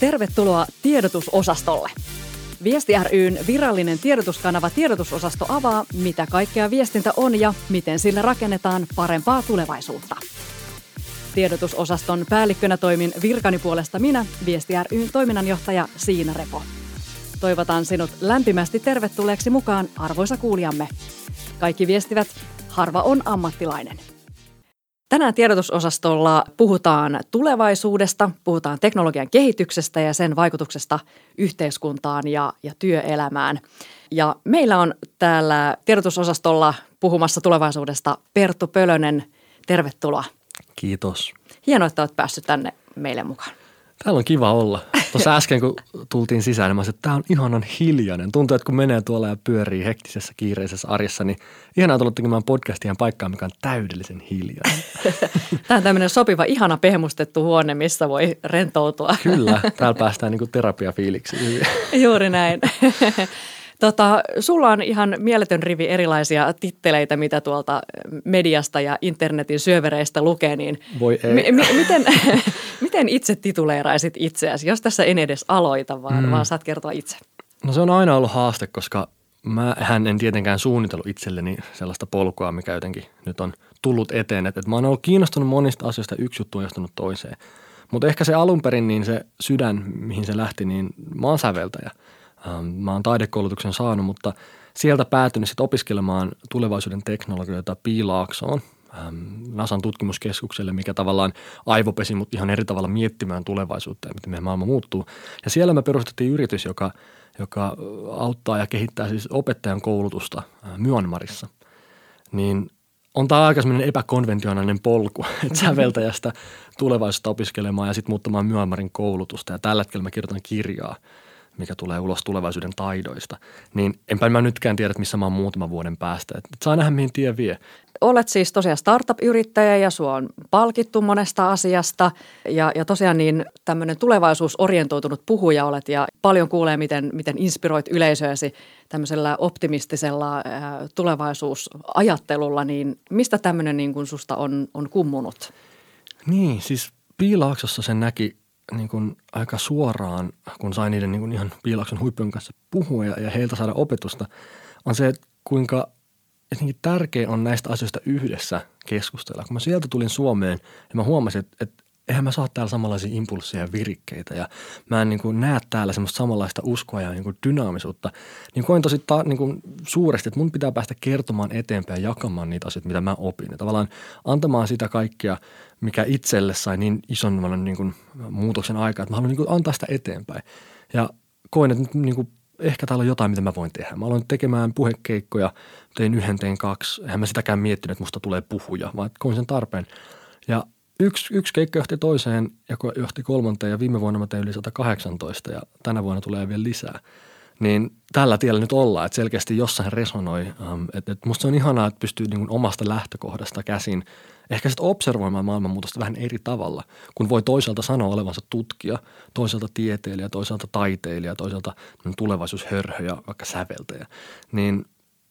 Tervetuloa tiedotusosastolle. Viesti ryn virallinen tiedotuskanava Tiedotusosasto avaa, mitä kaikkea viestintä on ja miten sillä rakennetaan parempaa tulevaisuutta. Tiedotusosaston päällikkönä toimin virkani puolesta minä, Viesti ryn toiminnanjohtaja Siina Repo. Toivotan sinut lämpimästi tervetulleeksi mukaan, arvoisa kuulijamme. Kaikki viestivät, harva on ammattilainen. Tänään tiedotusosastolla puhutaan tulevaisuudesta, puhutaan teknologian kehityksestä ja sen vaikutuksesta yhteiskuntaan ja, ja työelämään. Ja meillä on täällä tiedotusosastolla puhumassa tulevaisuudesta Perttu Pölönen. Tervetuloa. Kiitos. Hienoa, että olet päässyt tänne meille mukaan. Täällä on kiva olla. Tuossa äsken, kun tultiin sisään, niin mä sanoin, että tämä on ihanan hiljainen. Tuntuu, että kun menee tuolla ja pyörii hektisessä, kiireisessä arjessa, niin ihanaa tulla tekemään podcastia paikkaan, mikä on täydellisen hiljainen. Tämä on tämmöinen sopiva, ihana pehmustettu huone, missä voi rentoutua. Kyllä, täällä päästään niin terapiafiiliksi. Juuri näin. Tota, sulla on ihan mieletön rivi erilaisia titteleitä, mitä tuolta mediasta ja internetin syövereistä lukee, niin Voi ei. M- m- miten, miten itse tituleeraisit itseäsi, jos tässä en edes aloita, vaan, mm. vaan saat kertoa itse? No se on aina ollut haaste, koska mä hän en tietenkään suunnitellut itselleni sellaista polkua, mikä jotenkin nyt on tullut eteen. Että, että mä oon ollut kiinnostunut monista asioista, yksi juttu on toiseen. Mutta ehkä se alun perin, niin se sydän, mihin se lähti, niin mä oon säveltäjä – Ähm, mä oon taidekoulutuksen saanut, mutta sieltä päätynyt sitten opiskelemaan tulevaisuuden teknologioita Piilaaksoon, ähm, NASAn tutkimuskeskukselle, mikä tavallaan aivopesi mut ihan eri tavalla miettimään tulevaisuutta ja miten meidän maailma muuttuu. Ja siellä me perustettiin yritys, joka, joka auttaa ja kehittää siis opettajan koulutusta äh, Myanmarissa. Niin on tämä aika semmoinen epäkonventionaalinen polku, että säveltäjästä tulevaisuutta opiskelemaan ja sitten muuttamaan Myanmarin koulutusta. Ja tällä hetkellä mä kirjoitan kirjaa – mikä tulee ulos tulevaisuuden taidoista, niin enpä mä nytkään tiedä, missä mä oon muutaman vuoden päästä. Et saa nähdä, mihin tie vie. Olet siis tosiaan startup-yrittäjä ja sua on palkittu monesta asiasta ja, ja tosiaan niin tämmöinen tulevaisuusorientoitunut puhuja olet ja paljon kuulee, miten, miten inspiroit yleisöäsi tämmöisellä optimistisella ää, tulevaisuusajattelulla, niin mistä tämmöinen niin kuin susta on, on kummunut? Niin, siis Piilaaksossa sen näki niin kuin aika suoraan, kun sain niiden niin kuin ihan piilakson huippujen kanssa puhua ja, ja heiltä saada opetusta, on se, että kuinka jotenkin tärkeä on näistä asioista yhdessä keskustella. Kun mä sieltä tulin Suomeen ja mä huomasin, että, että eihän mä saa täällä samanlaisia impulsseja ja virikkeitä ja mä en niin kuin näe täällä semmoista samanlaista uskoa ja niin kuin dynaamisuutta, niin koin tosi ta, niin kuin suuresti, että mun pitää päästä kertomaan eteenpäin ja jakamaan niitä asioita, mitä mä opin. Ja tavallaan antamaan sitä kaikkea, mikä itselle sai niin ison niin kuin muutoksen aikaa, että mä haluan niin kuin antaa sitä eteenpäin. Ja koin, että niin kuin ehkä täällä on jotain, mitä mä voin tehdä. Mä aloin tekemään puhekeikkoja, tein yhden, tein kaksi. Eihän mä sitäkään miettinyt, että musta tulee puhuja, vaan koin sen tarpeen. Ja yksi, yksi keikka johti toiseen ja johti kolmanteen ja viime vuonna mä tein yli 118 ja tänä vuonna tulee vielä lisää. Niin tällä tiellä nyt ollaan, että selkeästi jossain resonoi. Ähm, että, että musta se on ihanaa, että pystyy niin omasta lähtökohdasta käsin ehkä sitten observoimaan maailmanmuutosta vähän eri tavalla, kun voi toisaalta sanoa olevansa tutkija, toisaalta tieteilijä, toisaalta taiteilija, toisaalta tulevaisuushörhö ja vaikka säveltäjä. Niin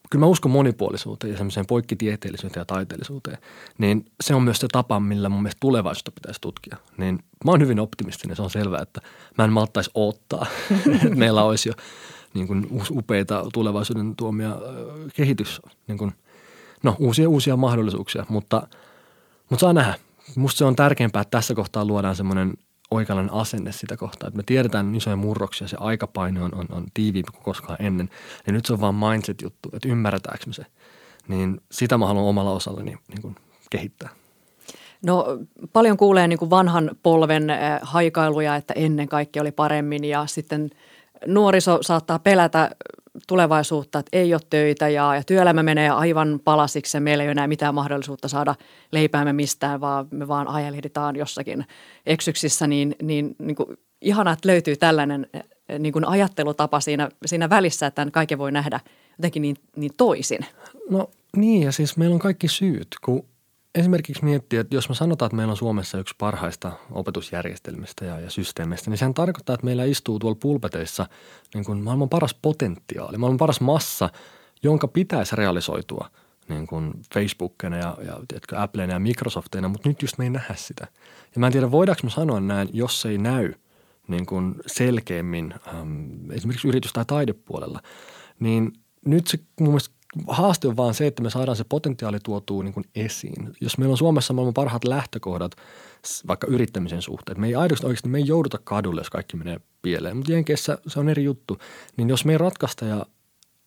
kyllä mä uskon monipuolisuuteen ja semmoiseen poikkitieteellisyyteen ja taiteellisuuteen, niin se on myös se tapa, millä mun mielestä tulevaisuutta pitäisi tutkia. Niin mä oon hyvin optimistinen, se on selvää, että mä en malttaisi odottaa, että meillä olisi jo niin kuin upeita tulevaisuuden tuomia kehitys, niin kuin, no uusia uusia mahdollisuuksia, mutta, mutta saa nähdä. Musta se on tärkeämpää, että tässä kohtaa luodaan semmoinen oikeanlainen asenne sitä kohtaa. Että me tiedetään isoja murroksia, se aikapaine on, on, on tiiviimpi kuin koskaan ennen. Ja nyt se on vaan mindset-juttu, että ymmärretäänkö se. Niin sitä mä haluan omalla osallani niin kuin kehittää. No paljon kuulee niin kuin vanhan polven äh, haikailuja, että ennen kaikki oli paremmin ja sitten nuoriso saattaa pelätä tulevaisuutta, että ei ole töitä ja, ja työelämä menee aivan palasiksi ja meillä ei ole enää mitään mahdollisuutta saada leipäämme mistään, vaan me vaan ajelihditaan jossakin eksyksissä, niin, niin, niin kuin ihana, että löytyy tällainen eh, niin kuin ajattelutapa siinä, siinä välissä, että kaiken voi nähdä jotenkin niin, niin toisin. No niin ja siis meillä on kaikki syyt, kun esimerkiksi miettiä, että jos me sanotaan, että meillä on Suomessa yksi parhaista opetusjärjestelmistä ja, ja systeemeistä, niin sehän tarkoittaa, että meillä istuu tuolla pulpeteissa niin kuin maailman paras potentiaali, maailman paras massa, jonka pitäisi realisoitua niin kuin Facebookina ja, ja tiedätkö, Appleina ja Microsofteina, mutta nyt just me ei nähdä sitä. Ja mä en tiedä, voidaanko me sanoa näin, jos se ei näy niin kuin selkeämmin äm, esimerkiksi yritys- tai taidepuolella, niin nyt se mun mielestä haaste on vaan se, että me saadaan se potentiaali tuotua niin kuin esiin. Jos meillä on Suomessa maailman parhaat lähtökohdat vaikka yrittämisen suhteen, me ei aidosti oikeasti, me ei jouduta kadulle, jos kaikki menee pieleen, mutta Jenkeissä se on eri juttu. Niin jos me ei ratkaista ja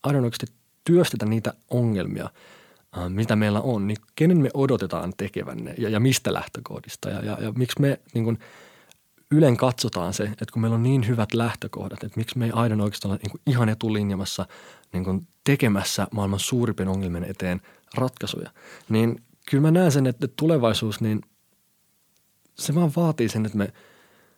aidon oikeasti työstetä niitä ongelmia, äh, mitä meillä on, niin kenen me odotetaan tekevän ne ja, ja mistä lähtökohdista ja, ja, ja miksi me niin kuin – ylen katsotaan se, että kun meillä on niin hyvät lähtökohdat, että miksi me ei aidon oikeastaan olla niin ihan etulinjamassa niin kuin tekemässä maailman suurimpien ongelmien eteen ratkaisuja. Niin kyllä mä näen sen, että tulevaisuus, niin se vaan vaatii sen, että me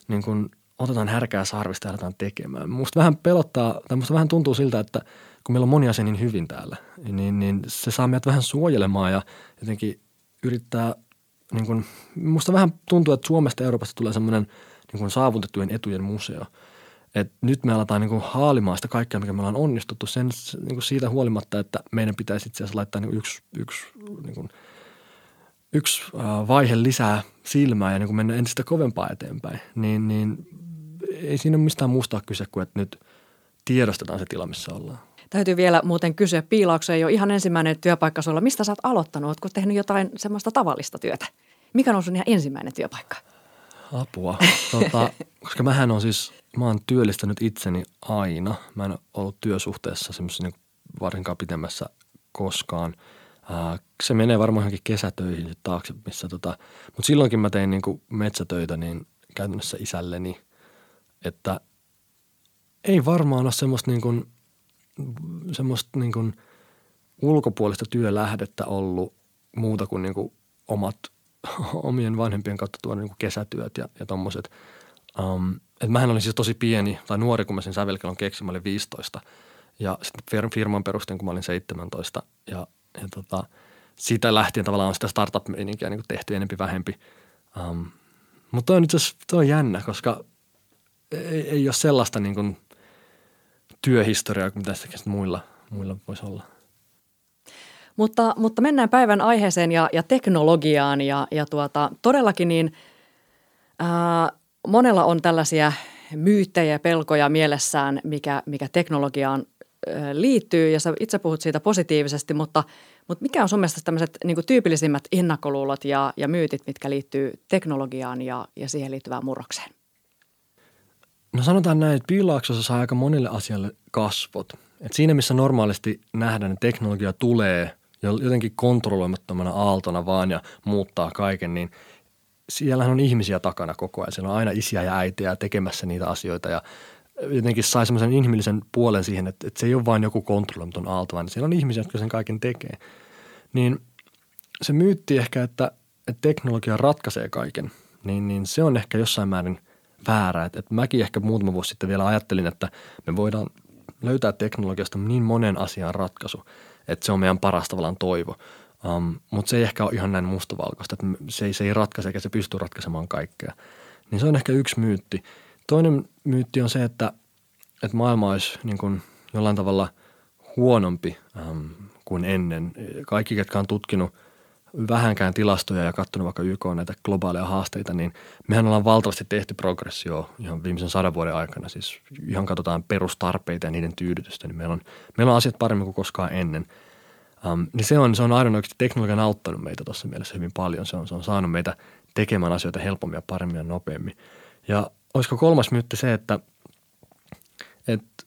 niin kuin otetaan härkää sarvista ja aletaan tekemään. Musta vähän pelottaa, tai musta vähän tuntuu siltä, että kun meillä on moni asia niin hyvin täällä, niin, niin se saa meidät vähän suojelemaan ja jotenkin yrittää, niin kuin, musta vähän tuntuu, että Suomesta ja Euroopasta tulee semmoinen – niin saavutettujen etujen museo. Et nyt me aletaan niin kuin haalimaan sitä kaikkea, mikä me ollaan onnistuttu sen, niin kuin siitä huolimatta, että meidän pitäisi itse asiassa laittaa niin yksi, yksi, niin kuin, yksi vaihe lisää silmää ja niin kuin mennä entistä kovempaa eteenpäin. Niin, niin ei siinä ole mistään muusta kyse kuin, että nyt tiedostetaan se tila, missä ollaan. Täytyy vielä muuten kysyä, Piilauksen ei ole ihan ensimmäinen työpaikka sulla. Mistä sä oot aloittanut? Ootko tehnyt jotain semmoista tavallista työtä? Mikä on sun ihan ensimmäinen työpaikka? Apua. Tota, koska mähän on siis, mä oon työllistänyt itseni aina. Mä en ollut työsuhteessa semmoisessa niin varsinkaan pitemmässä koskaan. Ää, se menee varmaan johonkin kesätöihin taakse, missä tota, mutta silloinkin mä tein niin kuin metsätöitä niin käytännössä isälleni, että ei varmaan ole semmoista niin kuin, semmoista niin kuin ulkopuolista työlähdettä ollut muuta kuin, niin kuin omat omien vanhempien kautta tuoda niin kesätyöt ja, ja tommoset. Um, et mähän olin siis tosi pieni tai nuori, kun mä sen sävelkelon keksin, mä olin 15. Ja sitten firman perustin, kun mä olin 17. Ja, ja tota, siitä lähtien tavallaan sitä startup-meininkiä niin tehty enempi vähempi. Um, mutta on itse asiassa on jännä, koska ei, ei ole sellaista niin kuin työhistoriaa kuin mitä muilla, muilla voisi olla. Mutta, mutta mennään päivän aiheeseen ja, ja teknologiaan ja, ja tuota, todellakin niin monella on tällaisia myyttejä ja pelkoja mielessään, mikä, mikä teknologiaan liittyy ja sä itse puhut siitä positiivisesti, mutta, mutta mikä on sun mielestä tämmöiset niin tyypillisimmät ennakkoluulot ja, ja myytit, mitkä liittyy teknologiaan ja, ja siihen liittyvään murrokseen? No sanotaan näin, että piilaaksossa saa aika monille asialle kasvot. Et siinä, missä normaalisti nähdään, että teknologia tulee jotenkin kontrolloimattomana aaltona vaan ja muuttaa kaiken, niin siellähän on ihmisiä takana koko ajan. Siellä on aina isiä ja äitejä tekemässä niitä asioita ja jotenkin sai semmoisen inhimillisen puolen siihen, että, että se ei ole vain joku kontrolloimaton aalto, vaan siellä on ihmisiä, jotka sen kaiken tekee. Niin se myytti ehkä, että, että teknologia ratkaisee kaiken, niin, niin se on ehkä jossain määrin väärä. Että, että mäkin ehkä muutama vuosi sitten vielä ajattelin, että me voidaan löytää teknologiasta niin monen asian ratkaisu – että se on meidän paras tavallaan toivo. Um, mutta se ei ehkä ole ihan näin mustavalkoista, että se ei, se ei ratkaise eikä se pysty ratkaisemaan kaikkea. Niin se on ehkä yksi myytti. Toinen myytti on se, että, että maailma olisi niin kuin jollain tavalla huonompi um, kuin ennen. Kaikki, jotka on tutkinut vähänkään tilastoja ja katsonut vaikka YK näitä globaaleja haasteita, niin mehän ollaan valtavasti tehty progressio ihan viimeisen sadan vuoden aikana. Siis ihan katsotaan perustarpeita ja niiden tyydytystä, niin meillä on, meillä on asiat paremmin kuin koskaan ennen – Um, niin se on, se on aidon oikeasti teknologian auttanut meitä tuossa mielessä hyvin paljon. Se on, se on saanut meitä tekemään asioita helpommin ja paremmin ja nopeammin. Ja olisiko kolmas myytti se, että, että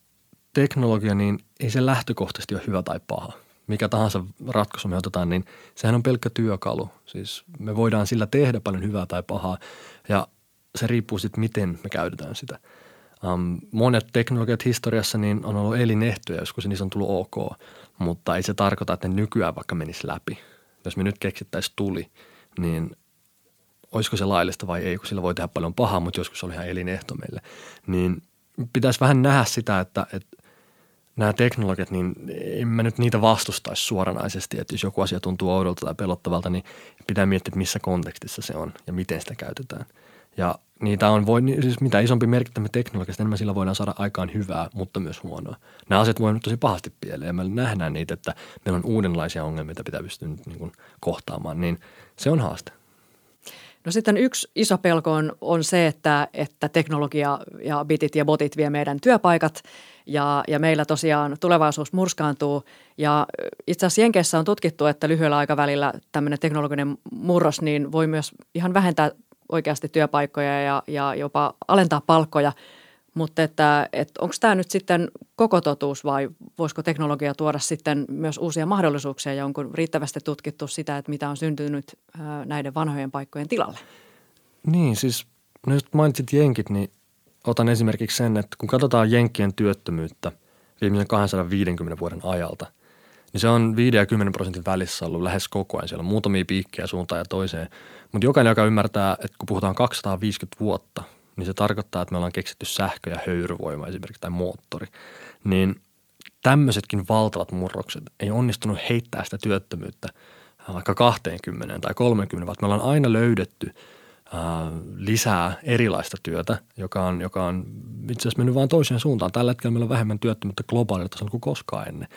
teknologia, niin ei se lähtökohtaisesti ole hyvä tai paha. Mikä tahansa ratkaisu me otetaan, niin sehän on pelkkä työkalu. Siis me voidaan sillä tehdä paljon hyvää tai pahaa ja se riippuu sitten, miten me käytetään sitä. Um, monet teknologiat historiassa niin on ollut elinehtoja, joskus niissä on tullut ok, mutta ei se tarkoita, että ne nykyään vaikka menisi läpi. Jos me nyt keksittäisiin tuli, niin olisiko se laillista vai ei, kun sillä voi tehdä paljon pahaa, mutta joskus oli ihan elinehto meille. Niin pitäisi vähän nähdä sitä, että, että nämä teknologiat, niin en mä nyt niitä vastustaisi suoranaisesti, että jos joku asia tuntuu oudolta tai pelottavalta, niin pitää miettiä, missä kontekstissa se on ja miten sitä käytetään. Ja niitä on, voi, siis mitä isompi merkittävä teknologiasta, enemmän sillä voidaan saada aikaan hyvää, mutta myös huonoa. Nämä asiat voivat tosi pahasti pieleen me nähdään niitä, että meillä on uudenlaisia ongelmia, mitä pitää pystyä nyt niin kuin kohtaamaan, niin se on haaste. No sitten yksi iso pelko on, on se, että, että teknologia ja bitit ja botit vie meidän työpaikat ja, ja meillä tosiaan tulevaisuus murskaantuu. Ja itse asiassa Jenkeissä on tutkittu, että lyhyellä aikavälillä tämmöinen teknologinen murros niin voi myös ihan vähentää oikeasti työpaikkoja ja, ja jopa alentaa palkkoja – mutta että, että onko tämä nyt sitten koko totuus vai voisiko teknologia tuoda sitten myös uusia mahdollisuuksia ja onko riittävästi tutkittu sitä, että mitä on syntynyt näiden vanhojen paikkojen tilalle? Niin, siis no jos mainitsit jenkit, niin otan esimerkiksi sen, että kun katsotaan jenkkien työttömyyttä viimeisen 250 vuoden ajalta, niin se on 5 ja 10 prosentin välissä ollut lähes koko ajan. Siellä on muutamia piikkejä suuntaan ja toiseen. Mutta jokainen, joka ymmärtää, että kun puhutaan 250 vuotta – niin se tarkoittaa, että me ollaan keksitty sähkö- ja höyryvoima esimerkiksi tai moottori. Niin tämmöisetkin valtavat murrokset ei onnistunut heittää sitä työttömyyttä vaikka 20 tai 30, vaan me ollaan aina löydetty lisää erilaista työtä, joka on, joka on itse asiassa mennyt vain toiseen suuntaan. Tällä hetkellä meillä on vähemmän työttömyyttä globaalilla tasolla kuin koskaan ennen.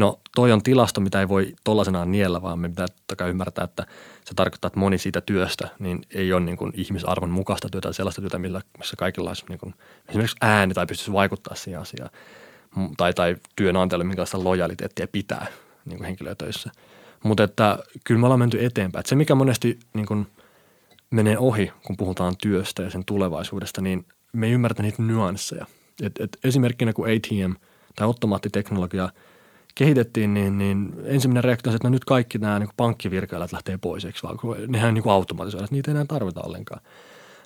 No toi on tilasto, mitä ei voi tollaisenaan niellä, vaan me pitää totta ymmärtää, että se tarkoittaa, että moni siitä työstä niin ei ole niin kuin ihmisarvon mukaista työtä tai sellaista työtä, millä, missä kaikilla olisi niin kuin, esimerkiksi ääni tai pystyisi vaikuttaa siihen asiaan. Tai, tai työnantajalle minkälaista lojaliteettia pitää niin kuin henkilöä töissä. Mutta että kyllä me ollaan menty eteenpäin. Että se, mikä monesti niin kuin menee ohi, kun puhutaan työstä ja sen tulevaisuudesta, niin me ei ymmärtä niitä nyansseja. Et, et esimerkkinä kun ATM tai automaattiteknologia – kehitettiin, niin, niin ensimmäinen reaktio on, että no nyt kaikki nämä niin pankkivirkailijat lähtee pois, eikö vaan, kun nehän niin automatisoidaan, että niitä ei enää tarvita ollenkaan.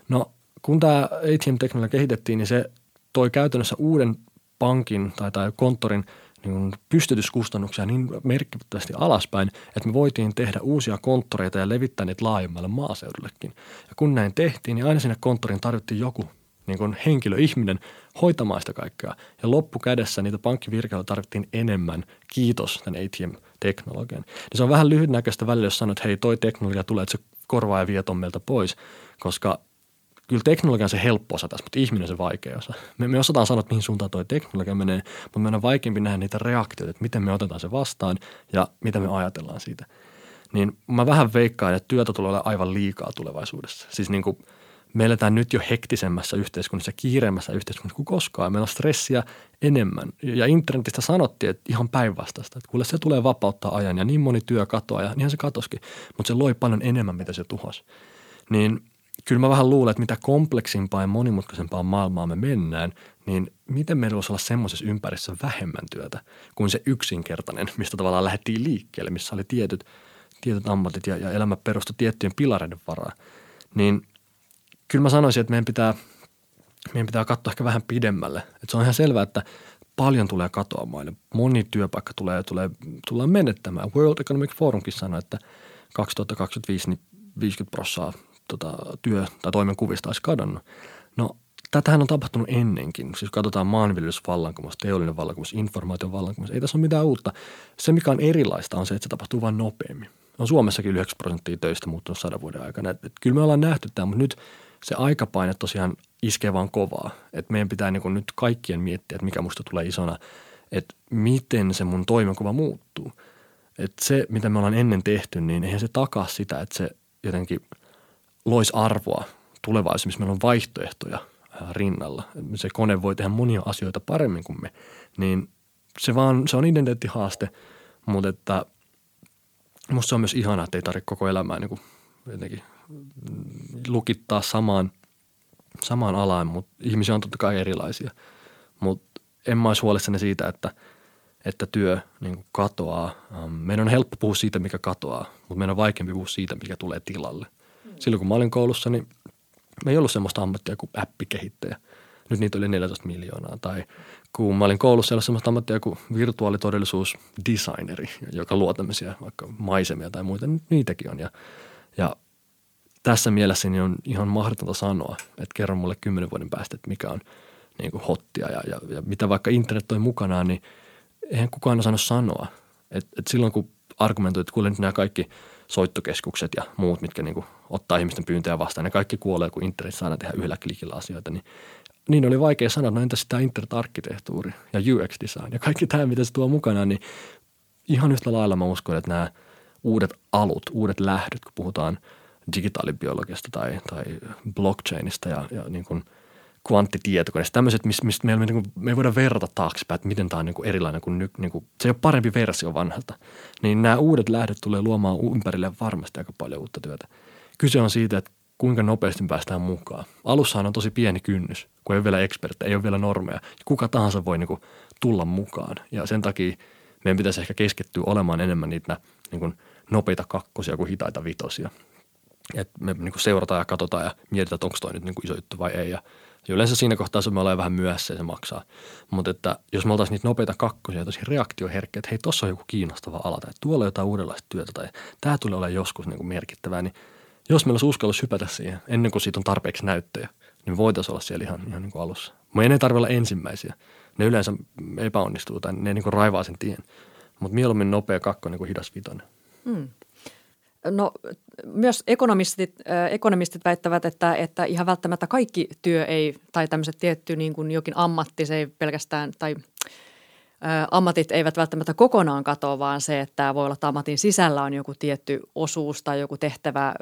No kun tämä ATM-teknologia kehitettiin, niin se toi käytännössä uuden pankin tai, tai konttorin niin pystytyskustannuksia niin merkittävästi alaspäin, että me voitiin tehdä uusia konttoreita ja levittää niitä laajemmalle maaseudullekin. Ja kun näin tehtiin, niin aina sinne konttoriin tarvittiin joku niin kuin henkilö, ihminen hoitamaan sitä kaikkea. Ja loppukädessä niitä pankkivirkeillä tarvittiin enemmän, kiitos tämän ATM-teknologian. Niin se on vähän lyhytnäköistä välillä, jos sanot, että hei toi teknologia tulee, että se korvaa ja vie meiltä pois, koska kyllä teknologia on se helppo osa tässä, mutta ihminen on se vaikea osa. Me, me osataan sanoa, että mihin suuntaan tuo teknologia menee, mutta meidän on vaikeampi nähdä niitä reaktioita, että miten me otetaan se vastaan ja mitä me ajatellaan siitä. Niin mä vähän veikkaan, että työtä tulee olla aivan liikaa tulevaisuudessa. Siis niin kuin – me eletään nyt jo hektisemmässä yhteiskunnassa, kiireemmässä yhteiskunnassa kuin koskaan. Meillä on stressiä enemmän. Ja internetistä sanottiin, että ihan päinvastaista, että kuule se tulee vapauttaa ajan ja niin moni työ katoaa ja niinhän se katoskin, mutta se loi paljon enemmän, mitä se tuhos. Niin kyllä mä vähän luulen, että mitä kompleksimpaa ja monimutkaisempaa maailmaa me mennään, niin miten meillä voisi olla semmoisessa ympäristössä vähemmän työtä kuin se yksinkertainen, mistä tavallaan lähdettiin liikkeelle, missä oli tietyt, tietyt ammatit ja, ja elämä perustui tiettyjen pilareiden varaan. Niin – kyllä mä sanoisin, että meidän pitää, meidän pitää katsoa ehkä vähän pidemmälle. Että se on ihan selvää, että paljon tulee katoamaan moni työpaikka tulee, tulee tullaan menettämään. World Economic Forumkin sanoi, että 2025 niin 50 prosenttia tota, työ- tai toimenkuvista olisi kadonnut. No tätähän on tapahtunut ennenkin. Siis katsotaan maanviljelysvallankumous, teollinen vallankumous, informaation vallankumous. Ei tässä ole mitään uutta. Se, mikä on erilaista, on se, että se tapahtuu vain nopeammin. On Suomessakin 9 prosenttia töistä muuttunut sadan vuoden aikana. Et, et, kyllä me ollaan nähty tämä, mutta nyt – se aikapaine tosiaan iskee vaan kovaa. Että meidän pitää niin nyt kaikkien miettiä, että mikä musta tulee isona, että miten se mun toimenkuva muuttuu. Että se, mitä me ollaan ennen tehty, niin eihän se takaa sitä, että se jotenkin loisi arvoa tulevaisuudessa, missä meillä on vaihtoehtoja rinnalla. Se kone voi tehdä monia asioita paremmin kuin me. Niin se vaan, se on identiteettihaaste, mutta että musta se on myös ihanaa, että ei tarvitse koko elämää niin kuin jotenkin lukittaa samaan, samaan alaan, mutta ihmisiä on totta kai erilaisia. Mutta en mä olisi huolissani siitä, että, että työ niin katoaa. Ähm, meidän on helppo puhua siitä, mikä katoaa, mutta meidän on vaikeampi puhua siitä, mikä tulee tilalle. Silloin kun mä olin koulussa, niin me ei ollut semmoista ammattia kuin appikehittäjä. Nyt niitä oli 14 miljoonaa. Tai kun mä olin koulussa, ei ollut semmoista ammattia kuin virtuaalitodellisuusdesigneri, joka luo tämmöisiä vaikka maisemia tai muita. Nyt niitäkin on. Ja, ja tässä mielessä niin on ihan mahdotonta sanoa, että kerro mulle kymmenen vuoden päästä, että mikä on niin kuin hottia ja, ja, ja mitä vaikka internet toi mukanaan, niin eihän kukaan osannut sanoa. Et, et silloin kun argumentoit, että kuule nyt nämä kaikki soittokeskukset ja muut, mitkä niin kuin ottaa ihmisten pyyntöjä vastaan, ne kaikki kuolee, kun internet saadaan tehdä yhdellä klikillä asioita, niin niin oli vaikea sanoa, no entä sitä internet-arkkitehtuuri ja UX-design ja kaikki tämä, mitä se tuo mukanaan, niin ihan yhtä lailla mä uskon, että nämä uudet alut, uudet lähdöt, kun puhutaan – digitaalibiologiasta tai, tai blockchainista ja, ja niin kuin kvanttitietokoneista. Tämmöiset, mistä, mistä me, niin kuin, me ei voida verrata taaksepäin, että miten tämä on niin kuin erilainen kuin, nyt, niin kuin, se ei ole parempi versio vanhalta. Niin nämä uudet lähdet tulee luomaan ympärille varmasti aika paljon uutta työtä. Kyse on siitä, että kuinka nopeasti päästään mukaan. Alussahan on tosi pieni kynnys, kun ei ole vielä eksperttejä, ei ole vielä normeja. Kuka tahansa voi niin kuin, tulla mukaan ja sen takia meidän pitäisi ehkä keskittyä olemaan enemmän niitä niin kuin, nopeita kakkosia kuin hitaita vitosia. Et me niin kuin seurataan ja katsotaan ja mietitään, että onko toi nyt niin kuin iso juttu vai ei. Ja yleensä siinä kohtaa se me ollaan vähän myöhässä ja se maksaa. Mutta että jos me oltaisiin niitä nopeita kakkosia ja tosi reaktioherkkiä, että hei, tuossa on joku kiinnostava ala tai tuolla on jotain uudenlaista työtä tai tämä tulee olemaan joskus niin kuin merkittävää, niin jos meillä olisi uskallus hypätä siihen ennen kuin siitä on tarpeeksi näyttöjä, niin voitaisiin olla siellä ihan, ihan niin kuin alussa. Meidän ei tarvitse olla ensimmäisiä. Ne yleensä epäonnistuu tai ne niin kuin raivaa sen tien. Mutta mieluummin nopea kakkonen kuin hidas vitonen. Mm. No myös ekonomistit, ekonomistit väittävät, että, että ihan välttämättä kaikki työ ei, tai tämmöiset tietty niin kuin jokin ammatti, se ei pelkästään, tai ammatit eivät välttämättä kokonaan katoa, vaan se, että voi olla, että ammatin sisällä on joku tietty osuus tai joku tehtävä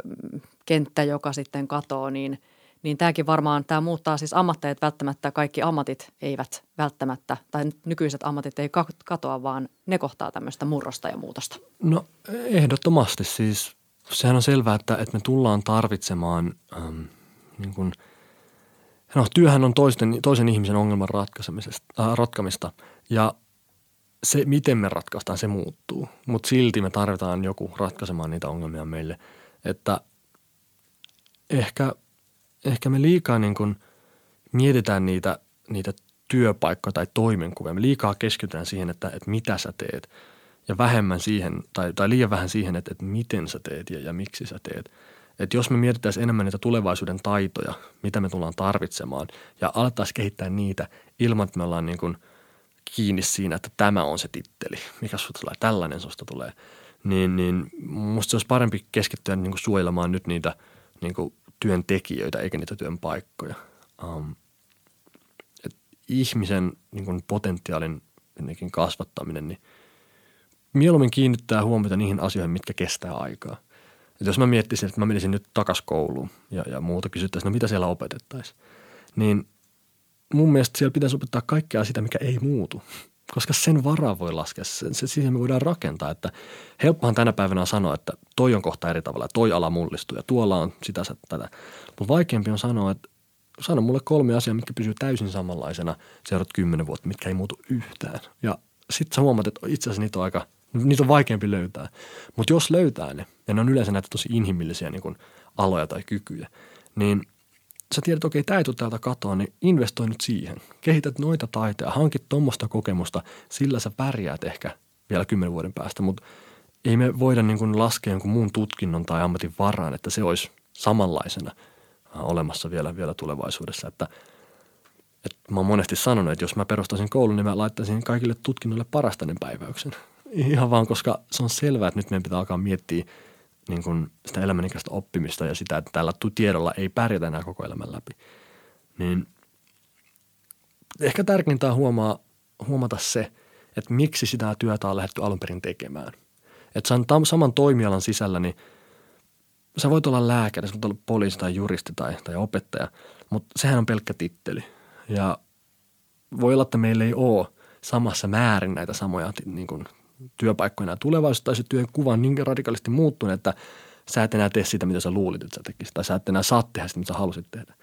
kenttä, joka sitten katoo, niin – niin tämäkin varmaan, tämä muuttaa siis ammatteja, että välttämättä kaikki ammatit eivät välttämättä, tai nykyiset ammatit ei katoa, vaan ne kohtaa tämmöistä murrosta ja muutosta. No ehdottomasti. Siis, sehän on selvää, että, että me tullaan tarvitsemaan, ähm, niin kuin, no työhän on toisten, toisen ihmisen ongelman ratkaisemisesta, äh, ratkamista. Ja se, miten me ratkaistaan, se muuttuu, mutta silti me tarvitaan joku ratkaisemaan niitä ongelmia meille, että ehkä – ehkä me liikaa niin kuin mietitään niitä, niitä työpaikkoja tai toimenkuvia. Me liikaa keskitytään siihen, että, että mitä sä teet ja vähemmän siihen tai, tai liian vähän siihen, että, että miten sä teet ja, ja miksi sä teet. Että jos me mietitään enemmän niitä tulevaisuuden taitoja, mitä me tullaan tarvitsemaan ja alettaisiin kehittää niitä ilman, että me ollaan niin kuin kiinni siinä, että tämä on se titteli, mikä susta tulee, tällainen susta tulee, niin, niin musta se olisi parempi keskittyä niin kuin suojelemaan nyt niitä niin kuin työntekijöitä eikä niitä työn paikkoja. Um, ihmisen niin kuin potentiaalin jotenkin kasvattaminen, niin mieluummin kiinnittää huomiota niihin asioihin, mitkä kestää aikaa. Et jos mä miettisin, että mä menisin nyt takas kouluun ja, ja muuta kysyttäisiin, no mitä siellä opetettaisiin, niin mun mielestä siellä pitäisi opettaa kaikkea sitä, mikä ei muutu koska sen varaa voi laskea, se, se, siihen me voidaan rakentaa, että helppohan tänä päivänä sanoa, että toi on kohta eri tavalla, toi ala mullistuu ja tuolla on sitä, tätä. Mutta vaikeampi on sanoa, että sano mulle kolme asiaa, mitkä pysyy täysin samanlaisena seuraavat kymmenen vuotta, mitkä ei muutu yhtään. Ja sitten sä huomaat, että itse asiassa niitä on aika, niitä on vaikeampi löytää. Mutta jos löytää ne, ja ne on yleensä näitä tosi inhimillisiä niin kuin aloja tai kykyjä, niin – sä tiedät, okei, tämä ei tule täältä katoa, niin investoi nyt siihen. Kehität noita taiteja, hankit tuommoista kokemusta, sillä sä pärjäät ehkä vielä kymmenen vuoden päästä, mutta ei me voida niin kuin laskea jonkun muun tutkinnon tai ammatin varaan, että se olisi samanlaisena äh, olemassa vielä, vielä tulevaisuudessa. Että, että mä oon monesti sanonut, että jos mä perustaisin koulun, niin mä laittaisin kaikille tutkinnoille parastainen päiväyksen. Ihan vaan, koska se on selvää, että nyt meidän pitää alkaa miettiä – niin kuin sitä elämänikäistä oppimista ja sitä, että tällä tiedolla ei pärjätä enää koko elämän läpi. Niin ehkä tärkeintä on huomaa, huomata se, että miksi sitä työtä on lähdetty alun perin tekemään. Että sä on saman toimialan sisällä, niin sä voit olla lääkäri, sä voit olla poliisi tai juristi tai, tai opettaja, mutta sehän on pelkkä titteli. Ja voi olla, että meillä ei ole samassa määrin näitä samoja niin kuin, työpaikkoina tulevaisuudessa tai se työn kuva on niin radikaalisti muuttunut, että sä et enää tee sitä, mitä sä luulit, että sä tekisit, tai sä et enää saa tehdä sitä, mitä sä halusit tehdä.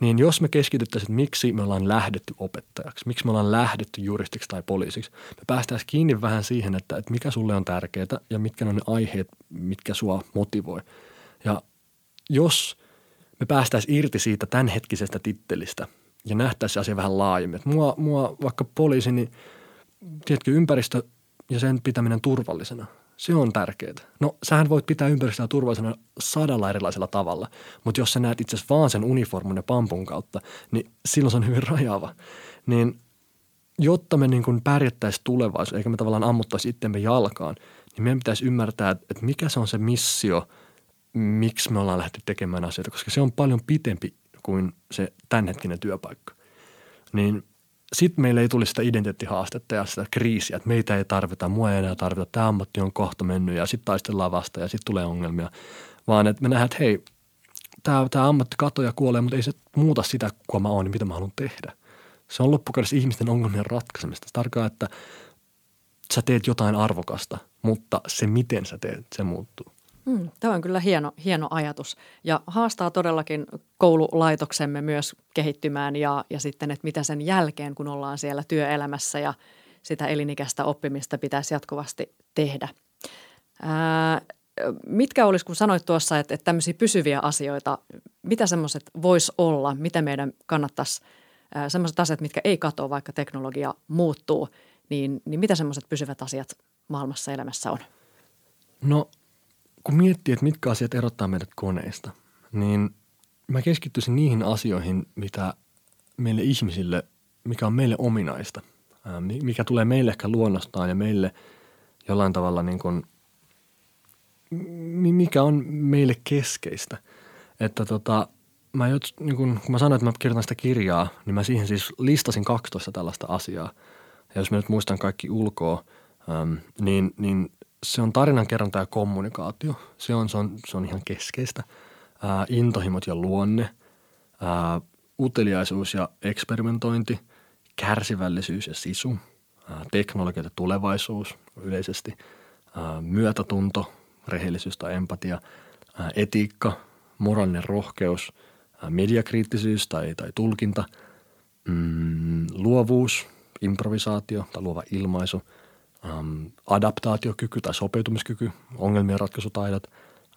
Niin jos me keskityttäisiin, että miksi me ollaan lähdetty opettajaksi, miksi me ollaan lähdetty juristiksi tai poliisiksi, me päästäisiin kiinni vähän siihen, että, että mikä sulle on tärkeää ja mitkä on ne aiheet, mitkä sua motivoi. Ja jos me päästäisiin irti siitä tämänhetkisestä tittelistä ja nähtäisiin asia vähän laajemmin. Että mua, mua vaikka poliisi, niin tiedätkö, ympäristö ja sen pitäminen turvallisena. Se on tärkeää. No, sähän voit pitää ympäristöä turvallisena sadalla erilaisella tavalla, mutta jos sä näet itse vaan sen uniformun ja pampun kautta, niin silloin se on hyvin rajaava. Niin jotta me niin pärjättäisiin tulevaisuudessa, eikä me tavallaan ammuttaisi itsemme jalkaan, niin meidän pitäisi ymmärtää, että mikä se on se missio, miksi me ollaan lähty tekemään asioita, koska se on paljon pitempi kuin se tämänhetkinen työpaikka. Niin sitten meillä ei tulisi sitä identiteettihaastetta ja sitä kriisiä, että meitä ei tarvita, mua ei enää tarvita, tämä ammatti on kohta mennyt ja sitten taistellaan vasta ja sitten tulee ongelmia. vaan että me nähdään, että hei, tämä, tämä ammatti katoaa ja kuolee, mutta ei se muuta sitä, kuka mä oon, niin mitä mä haluan tehdä. Se on loppukädessä ihmisten ongelmien ratkaisemista. Se tarkoittaa, että sä teet jotain arvokasta, mutta se miten sä teet, se muuttuu. Mm, tämä on kyllä hieno, hieno ajatus ja haastaa todellakin koululaitoksemme myös kehittymään ja, ja sitten, että mitä sen jälkeen, kun ollaan siellä työelämässä ja sitä elinikäistä oppimista pitäisi jatkuvasti tehdä. Ää, mitkä olisi, kun sanoit tuossa, että, että tämmöisiä pysyviä asioita, mitä semmoiset vois olla, mitä meidän kannattaisi, semmoiset asiat, mitkä ei katoa, vaikka teknologia muuttuu, niin, niin mitä semmoiset pysyvät asiat maailmassa elämässä on? No kun miettii, että mitkä asiat erottaa meidät koneista, niin mä keskittyisin niihin asioihin, mitä meille ihmisille, mikä on meille ominaista, mikä tulee meille ehkä luonnostaan ja meille jollain tavalla niin kuin, mikä on meille keskeistä. Että tota, mä jot, niin kun, kun mä sanoin, että mä kirjoitan sitä kirjaa, niin mä siihen siis listasin 12 tällaista asiaa. Ja jos mä nyt muistan kaikki ulkoa, niin, niin se on tarinankerronta ja kommunikaatio. Se on, se on, se on ihan keskeistä. Ää, intohimot ja luonne, ää, uteliaisuus ja eksperimentointi, kärsivällisyys ja sisu, ää, teknologia ja tulevaisuus yleisesti, ää, myötätunto, rehellisyys tai empatia, ää, etiikka, moraalinen rohkeus, ää, mediakriittisyys tai, tai tulkinta, mm, luovuus, improvisaatio tai luova ilmaisu – ähm, adaptaatiokyky tai sopeutumiskyky, ongelmien ratkaisutaidot,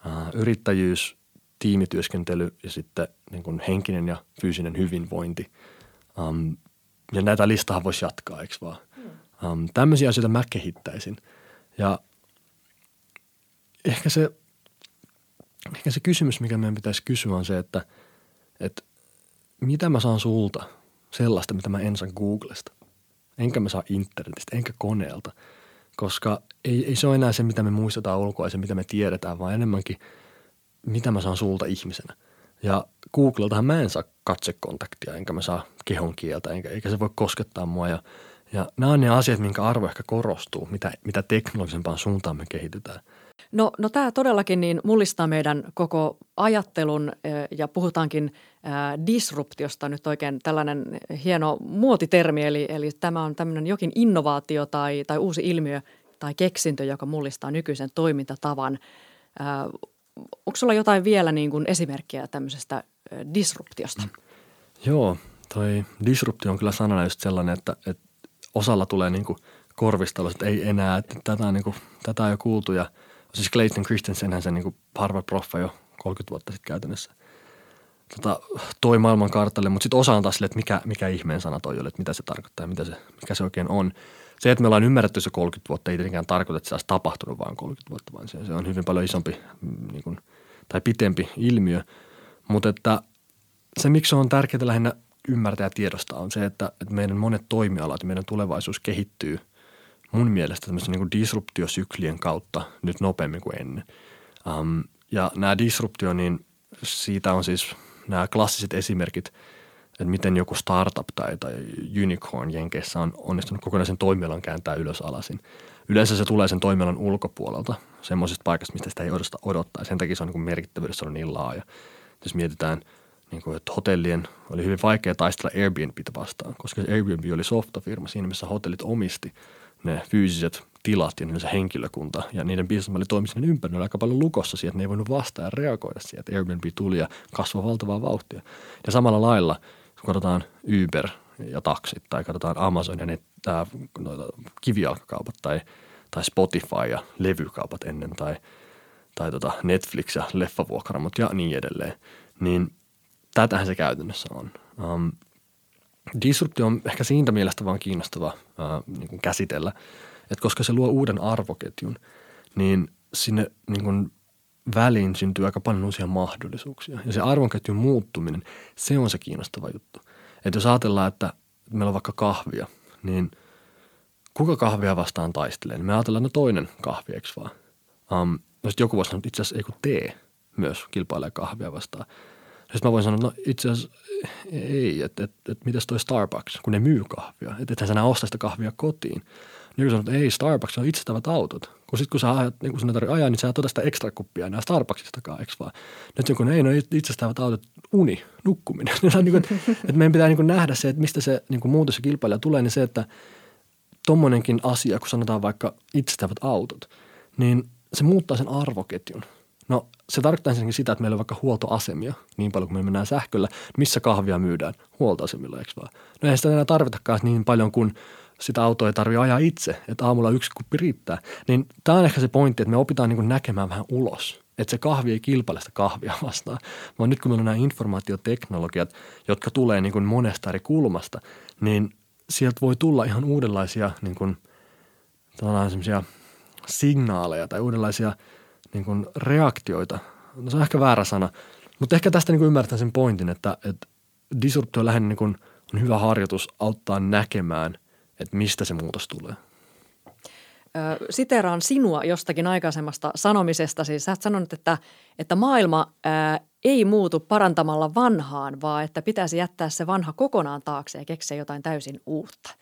äh, yrittäjyys, tiimityöskentely ja sitten niin kuin henkinen ja fyysinen hyvinvointi. Ähm, ja näitä listahan voisi jatkaa, eikö vaan? Ähm, tämmöisiä asioita mä kehittäisin. Ja ehkä se, ehkä se kysymys, mikä meidän pitäisi kysyä on se, että, että mitä mä saan sulta sellaista, mitä mä en saa Googlesta. Enkä mä saa internetistä, enkä koneelta – koska ei, ei se ole enää se, mitä me muistetaan ulkoa ja se, mitä me tiedetään, vaan enemmänkin, mitä mä saan sulta ihmisenä. Ja Googleltahan mä en saa katsekontaktia, enkä mä saa kehon kieltä, enkä, eikä se voi koskettaa mua. Ja, ja nämä on ne asiat, minkä arvo ehkä korostuu, mitä, mitä teknologisempaan suuntaan me kehitytään. No, no tämä todellakin niin mullistaa meidän koko ajattelun ja puhutaankin disruptiosta nyt oikein tällainen hieno muotitermi, eli, eli tämä on tämmöinen jokin innovaatio tai, tai uusi ilmiö tai keksintö, joka mullistaa nykyisen toimintatavan. onko sulla jotain vielä niin kuin esimerkkiä tämmöisestä disruptiosta? Joo, toi disruptio on kyllä sanana just sellainen, että, että osalla tulee niin kuin korvista, että ei enää, että tätä niin kuin, tätä on jo kuultu ja siis Clayton Christensenhän se niin Harvard-proffa jo 30 vuotta sitten käytännössä – tota, toi maailman kartalle, mutta sitten osa on taas sille, että mikä, mikä ihmeen sana toi oli, että mitä se tarkoittaa mitä se, mikä se oikein on. Se, että me ollaan ymmärretty se 30 vuotta, ei tietenkään tarkoita, että se olisi tapahtunut vain 30 vuotta, vaan se, se on hyvin paljon isompi mm, niin kuin, tai pitempi ilmiö. Mutta että se, miksi se on tärkeää lähinnä ymmärtää ja tiedostaa, on se, että, että meidän monet toimialat meidän tulevaisuus kehittyy mun mielestä tämmöisen niin disruptiosyklien kautta nyt nopeammin kuin ennen. Um, ja nämä disruptio, niin siitä on siis nämä klassiset esimerkit, että miten joku startup tai, tai unicorn Jenkeissä on onnistunut kokonaisen toimialan kääntää ylös alasin. Yleensä se tulee sen toimialan ulkopuolelta, semmoisesta paikasta, mistä sitä ei odota odottaa. Sen takia se on niin merkittävyydessä on niin laaja. Jos mietitään, niin kuin, että hotellien oli hyvin vaikea taistella Airbnbitä vastaan, koska Airbnb oli softafirma siinä, missä hotellit omisti ne fyysiset tilat ja niiden henkilökunta ja niiden bisnesmalli toimi sinne ympärillä aika paljon lukossa siihen, että ne ei voinut vastaa ja reagoida siihen, että Airbnb tuli ja kasvoi valtavaa vauhtia. Ja samalla lailla, kun katsotaan Uber ja taksit tai katsotaan Amazon ja ne tää, noita kivijalkakaupat tai, tai Spotify ja levykaupat ennen tai, tai tota Netflix ja leffavuokramot ja niin edelleen, niin tätähän se käytännössä on. Um, disruptio on ehkä siitä mielestä vaan kiinnostava uh, niin käsitellä – että koska se luo uuden arvoketjun, niin sinne niin kuin väliin syntyy aika paljon uusia mahdollisuuksia. Ja se arvoketjun muuttuminen, se on se kiinnostava juttu. Että jos ajatellaan, että meillä on vaikka kahvia, niin kuka kahvia vastaan taistelee? Niin me ajatellaan, no toinen kahvi, eikö vaan? Um, no joku voisi sanoa, että itse asiassa ei kun tee myös kilpailee kahvia vastaan. Sitten mä voin sanoa, no itse asiassa ei, että et, et, et mitäs toi Starbucks, kun ne myy kahvia. Että ethän sä enää osta sitä kahvia kotiin. Niin sanoo, että ei, Starbucks on itsestävät autot. kun sitten kun sä ajat, niin kun sinä tarvitset ajaa, niin sä tuota sitä ekstra kuppia enää Starbucksistakaan, eikö vaan? Nyt kun ei, no itsestään autot, uni, nukkuminen. niin kuin, että meidän pitää niin kuin nähdä se, että mistä se niin kuin muutos ja kilpailija tulee, niin se, että tommonenkin asia, kun sanotaan vaikka itsestävät autot, niin se muuttaa sen arvoketjun. No se tarkoittaa ensinnäkin sitä, että meillä on vaikka huoltoasemia niin paljon kuin me mennään sähköllä. Missä kahvia myydään? Huoltoasemilla, eikö vaan? No ei sitä enää tarvitakaan niin paljon kuin sitä autoa ei tarvitse ajaa itse, että aamulla yksi kuppi riittää. Niin tämä on ehkä se pointti, että me opitaan niin näkemään vähän ulos. Että se kahvi ei kilpaile sitä kahvia vastaan, vaan nyt kun meillä on nämä informaatioteknologiat, jotka tulee niin kuin monesta eri kulmasta, niin sieltä voi tulla ihan uudenlaisia niin kuin, signaaleja tai uudenlaisia niin kuin reaktioita. No se on ehkä väärä sana, mutta ehkä tästä niin kuin ymmärtää sen pointin, että, että disruptio lähinnä niin kuin on hyvä harjoitus auttaa näkemään – että mistä se muutos tulee? Siteraan sinua jostakin aikaisemmasta sanomisesta. Siis sä sanonut, että, että maailma ää, ei muutu parantamalla vanhaan, vaan että pitäisi jättää se vanha kokonaan taakse ja keksiä jotain täysin uutta.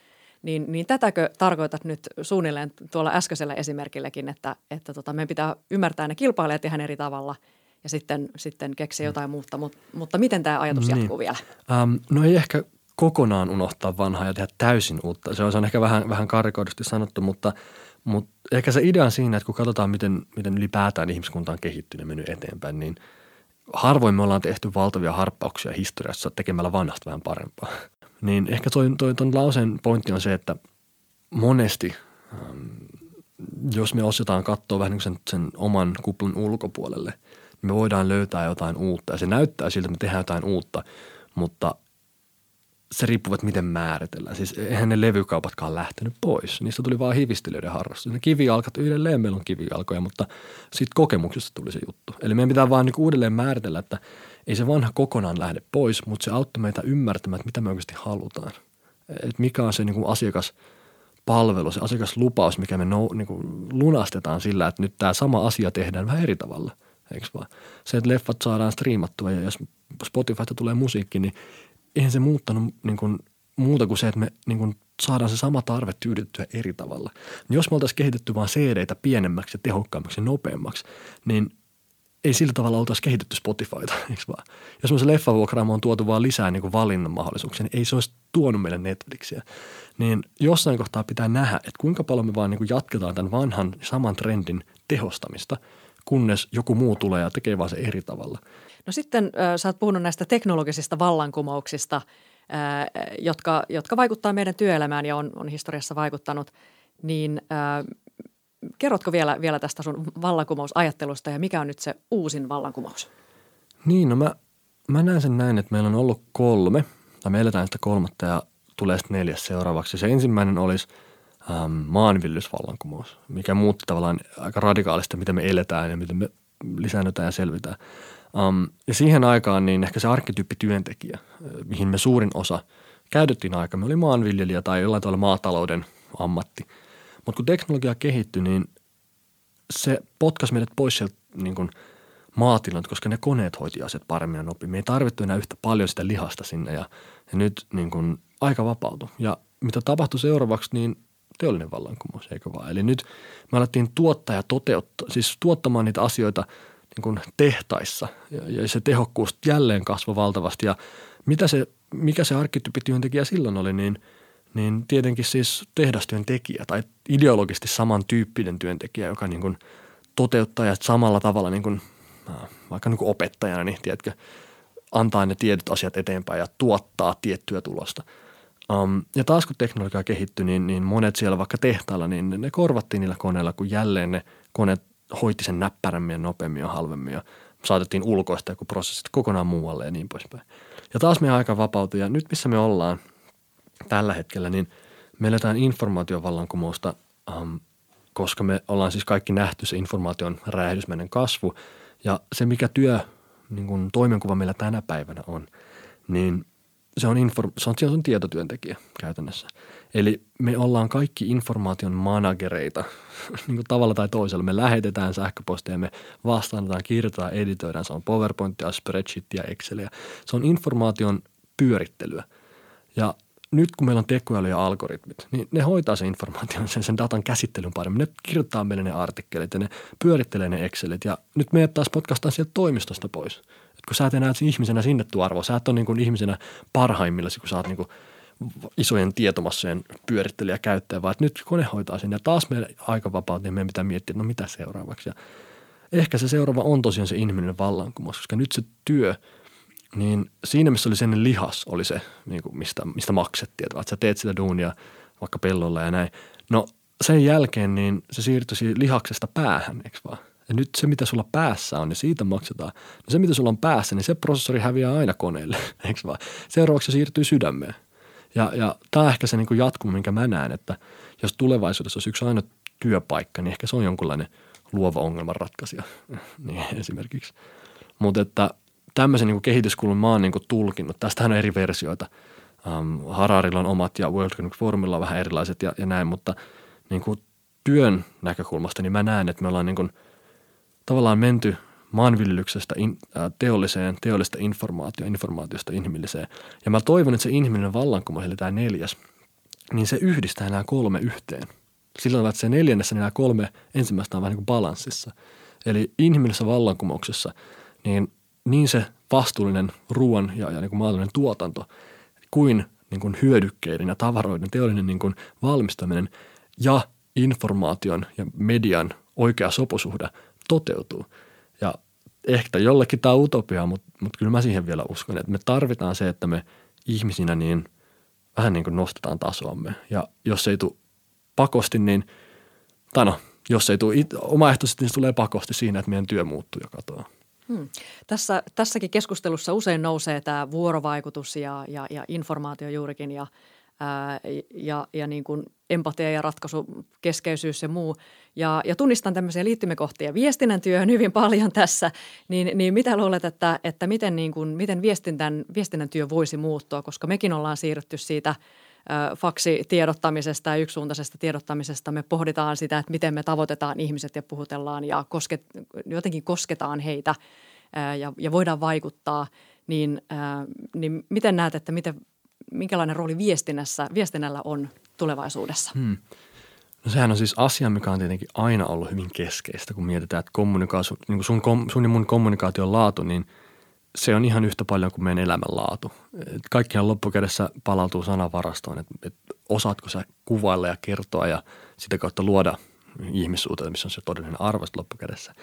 Niin, niin tätäkö tarkoitat nyt suunnilleen tuolla äskeisellä esimerkilläkin, että, että tota, meidän pitää ymmärtää ne kilpailijat ihan eri tavalla ja sitten, sitten keksiä jotain muuta. Mut, mutta miten tämä ajatus niin. jatkuu vielä? Um, no ei ehkä kokonaan unohtaa vanhaa ja tehdä täysin uutta. Se on, se on ehkä vähän, vähän karikoidusti sanottu, mutta, mutta ehkä se idea on siinä, että kun katsotaan, miten, miten ylipäätään ihmiskunta on kehittynyt ja mennyt eteenpäin, niin harvoin me ollaan tehty valtavia harppauksia historiassa tekemällä vanhasta vähän parempaa. Niin ehkä toi, toi, ton lauseen pointti on se, että monesti, ähm, jos me osataan katsoa vähän niin sen, sen oman kuplan ulkopuolelle, niin me voidaan löytää jotain uutta. Ja se näyttää siltä, että me tehdään jotain uutta, mutta se riippuu, että miten määritellään. Siis eihän ne levykaupatkaan lähtenyt pois. Niistä tuli vaan hivistelijöiden harrastus. Ne kivijalkat, ydelleen meillä on kivijalkoja, mutta siitä kokemuksesta tuli se juttu. Eli meidän pitää vaan niin uudelleen määritellä, että ei se vanha kokonaan lähde pois, mutta se auttaa meitä ymmärtämään, että mitä me oikeasti halutaan. Että mikä on se niin kuin asiakaspalvelu, se asiakaslupaus, mikä me no, niin kuin lunastetaan sillä, että nyt tämä sama asia tehdään vähän eri tavalla. Eikö vaan? Se, että leffat saadaan striimattua ja jos Spotifysta tulee musiikki, niin eihän se muuttanut niin kuin, muuta kuin se, että me niin kuin, saadaan se sama tarve tyydyttyä eri tavalla. Niin jos me oltaisiin kehitetty vain cd pienemmäksi ja tehokkaammaksi ja nopeammaksi, niin ei sillä tavalla oltaisi kehitetty Spotifyta, eikö vaan? Jos se leffavuokraamo on tuotu vaan lisää niin kuin valinnan mahdollisuuksia, niin ei se olisi tuonut meille Netflixiä. Niin jossain kohtaa pitää nähdä, että kuinka paljon me vaan niin kuin jatketaan tämän vanhan saman trendin tehostamista, kunnes joku muu tulee ja tekee vaan se eri tavalla – No sitten äh, sä oot puhunut näistä teknologisista vallankumouksista, äh, jotka, jotka vaikuttaa meidän työelämään ja on, on historiassa vaikuttanut. Niin äh, kerrotko vielä, vielä tästä sun vallankumousajattelusta ja mikä on nyt se uusin vallankumous? Niin, no mä, mä näen sen näin, että meillä on ollut kolme, tai me eletään sitä kolmatta ja tulee sitten neljäs seuraavaksi. Se ensimmäinen olisi ähm, maanviljelysvallankumous, mikä muutti tavallaan aika radikaalista, miten me eletään ja miten me lisäännytään ja selvitään. Um, ja siihen aikaan niin ehkä se arkkityyppityöntekijä, mihin me suurin osa käytettiin aika, me oli maanviljelijä tai jollain tavalla maatalouden ammatti. Mutta kun teknologia kehittyi, niin se potkas meidät pois sieltä niin kuin maatiloilta, koska ne koneet hoiti asiat paremmin ja nopeammin. Me ei tarvittu enää yhtä paljon sitä lihasta sinne ja, ja nyt niin kuin aika vapautui. Ja mitä tapahtui seuraavaksi, niin teollinen vallankumous, eikö vaan? Eli nyt me alettiin tuottaa ja toteuttaa, siis tuottamaan niitä asioita – niin kuin tehtaissa ja, ja se tehokkuus jälleen kasvoi valtavasti. Ja mitä se, mikä se arkkityyppityöntekijä silloin oli, niin, niin tietenkin siis tehdastyöntekijä tai ideologisesti samantyyppinen työntekijä, joka niin kuin toteuttaa ja samalla tavalla niin kuin, vaikka niin kuin opettajana, niin tiedätkö, antaa ne tietyt asiat eteenpäin ja tuottaa tiettyä tulosta. Um, ja taas kun teknologia kehittyi, niin, niin monet siellä vaikka tehtailla, niin ne korvattiin niillä koneilla, kun jälleen ne koneet hoiti sen näppärämmin ja nopeammin ja halvemmin ja saatettiin ulkoista joku prosessit kokonaan muualle ja niin poispäin. Ja taas meidän aika vapautui ja nyt missä me ollaan tällä hetkellä, niin me eletään informaatiovallankumousta, ähm, koska me ollaan siis kaikki nähty se informaation räjähdysmäinen kasvu ja se mikä työ niin kuin toimenkuva meillä tänä päivänä on, niin se on, inform- se on, se on tietotyöntekijä käytännössä. Eli me ollaan kaikki informaation managereita niin kuin tavalla tai toisella. Me lähetetään sähköpostia, me vastaanotetaan, kirjoitetaan, editoidaan. Se on PowerPointia, spreadsheetia, Excelia. Se on informaation pyörittelyä. Ja nyt kun meillä on tekoäly ja algoritmit, niin ne hoitaa sen informaation, sen, sen datan käsittelyn paremmin. Ne kirjoittaa meille ne artikkelit ja ne pyörittelee ne Excelit ja nyt meidät taas potkastaan sieltä toimistosta pois. Et kun sä et enää ihmisenä sinnettu arvo, sä et ole niin kuin ihmisenä parhaimmillasi, kun sä oot niin kuin isojen tietomassojen pyörittelijä käyttäjä, vaan nyt kone hoitaa sen ja taas meillä aika vapaut, niin meidän pitää miettiä, että no mitä seuraavaksi. Ja ehkä se seuraava on tosiaan se inhimillinen vallankumous, koska nyt se työ, niin siinä missä oli sen lihas, oli se, niin kuin mistä, mistä maksettiin, että sä teet sitä duunia vaikka pellolla ja näin. No sen jälkeen niin se siirtyi lihaksesta päähän, eikö vaan? Ja nyt se, mitä sulla päässä on, niin siitä maksetaan. No se, mitä sulla on päässä, niin se prosessori häviää aina koneelle, eikö vaan? Seuraavaksi se siirtyy sydämeen. Ja, ja tämä on ehkä se niin jatkumo, minkä mä näen, että jos tulevaisuudessa olisi yksi aina työpaikka, niin ehkä se on jonkunlainen luova ongelmanratkaisija niin esimerkiksi. Mutta että tämmöisen niin kehityskulun mä oon niin tulkinnut. Tästähän on eri versioita. Um, Hararilla on omat ja World Economic Forumilla on vähän erilaiset ja, ja näin, mutta niin kuin työn näkökulmasta niin mä näen, että me ollaan niin kuin, tavallaan menty maanviljelyksestä in, ä, teolliseen, teollista informaatio, informaatiosta inhimilliseen. Ja mä toivon, että se inhimillinen vallankumous, eli tämä neljäs, niin se yhdistää nämä kolme yhteen. Silloin, että se neljännessä niin nämä kolme ensimmäistä on vähän niin kuin balanssissa. Eli inhimillisessä vallankumouksessa, niin, niin se vastuullinen ruoan ja, ja niin kuin maallinen tuotanto kuin, niin kuin hyödykkeiden ja tavaroiden teollinen niin kuin valmistaminen ja informaation ja median oikea sopusuhde toteutuu. Ja ehkä jollekin tämä on utopia, mutta, mutta kyllä mä siihen vielä uskon, että me tarvitaan se, että me ihmisinä niin vähän niin kuin nostetaan tasoamme. Ja jos ei tule pakosti, niin, tai no, jos ei tule omaehtoisesti, niin se tulee pakosti siinä, että meidän työ muuttuu ja katoaa. Hmm. Tässä, tässäkin keskustelussa usein nousee tämä vuorovaikutus ja, ja, ja informaatio juurikin ja – ää, ja, ja niin kuin empatia ja ratkaisukeskeisyys ja muu. Ja, ja tunnistan tämmöisiä liittymäkohtia viestinnän työhön hyvin paljon tässä. Niin, niin mitä luulet, että, että miten, niin kuin, miten viestinnän, viestinnän työ voisi muuttua, koska mekin ollaan siirrytty siitä faksitiedottamisesta ja yksisuuntaisesta tiedottamisesta. Me pohditaan sitä, että miten me tavoitetaan ihmiset ja puhutellaan ja kosket, jotenkin kosketaan heitä ja, ja voidaan vaikuttaa. Niin, niin miten näet, että miten minkälainen rooli viestinnässä, viestinnällä on tulevaisuudessa? Hmm. No sehän on siis asia, mikä on tietenkin aina ollut hyvin keskeistä, kun mietitään, että kommunikaatio, niin sun, sun ja mun kommunikaation laatu, niin se on ihan yhtä paljon kuin meidän elämänlaatu. Kaikkihan loppukädessä palautuu sanavarastoon, että et osaatko sä kuvailla ja kertoa ja sitä kautta luoda ihmissuuteen, missä on se todellinen arvo loppukädessä.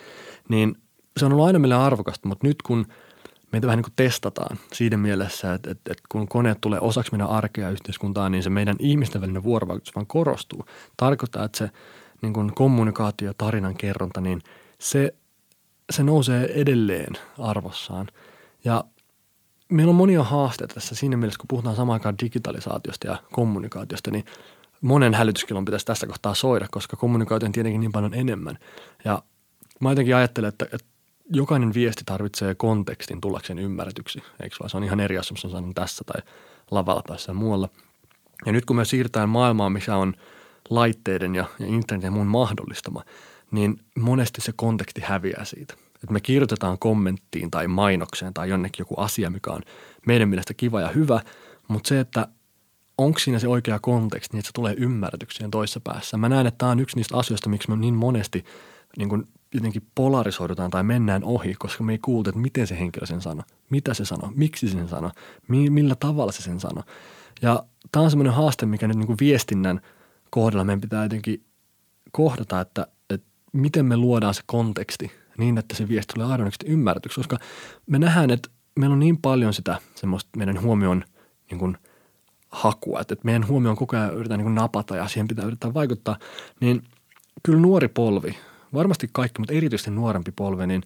Niin se on ollut aina meille arvokasta, mutta nyt kun – meitä vähän niin kuin testataan siinä mielessä, että, että, että kun koneet tulee osaksi meidän arkea ja yhteiskuntaa, niin se meidän ihmisten välinen vuorovaikutus vaan korostuu. Tarkoittaa, että se niin kuin kommunikaatio, tarinan kerronta, niin se, se nousee edelleen arvossaan. Ja meillä on monia haasteita tässä siinä mielessä, kun puhutaan samaan aikaan digitalisaatiosta ja kommunikaatiosta, niin monen hälytyskilon pitäisi tässä kohtaa soida, koska kommunikaatio on tietenkin niin paljon enemmän. Ja mä jotenkin ajattelen, että, että jokainen viesti tarvitsee kontekstin tullakseen ymmärretyksi, eikö vaan? Se on ihan eri asia, jos on tässä tai lavalla tai muualla. Ja nyt kun me siirrytään maailmaan, missä on laitteiden ja, ja internetin ja muun mahdollistama, niin monesti se konteksti häviää siitä. Että me kirjoitetaan kommenttiin tai mainokseen tai jonnekin joku asia, mikä on meidän mielestä kiva ja hyvä, mutta se, että onko siinä se oikea konteksti, niin että se tulee ymmärretykseen toisessa päässä. Mä näen, että tämä on yksi niistä asioista, miksi me niin monesti niin kuin jotenkin polarisoidutaan tai mennään ohi, koska me ei kuulta, että miten se henkilö sen sanoi, mitä se sanoi, miksi se sen sanoi, mi- millä tavalla se sen sanoi. Ja tämä on semmoinen haaste, mikä nyt niin kuin viestinnän kohdalla meidän pitää jotenkin kohdata, että, että miten me luodaan se konteksti niin, että se viesti tulee aidosti ymmärretyksi, koska me nähdään, että meillä on niin paljon sitä semmoista meidän huomioon niin kuin hakua, että, että meidän huomioon koko ajan yritetään niin kuin napata ja siihen pitää yrittää vaikuttaa, niin kyllä nuori polvi – varmasti kaikki, mutta erityisesti nuorempi polve, niin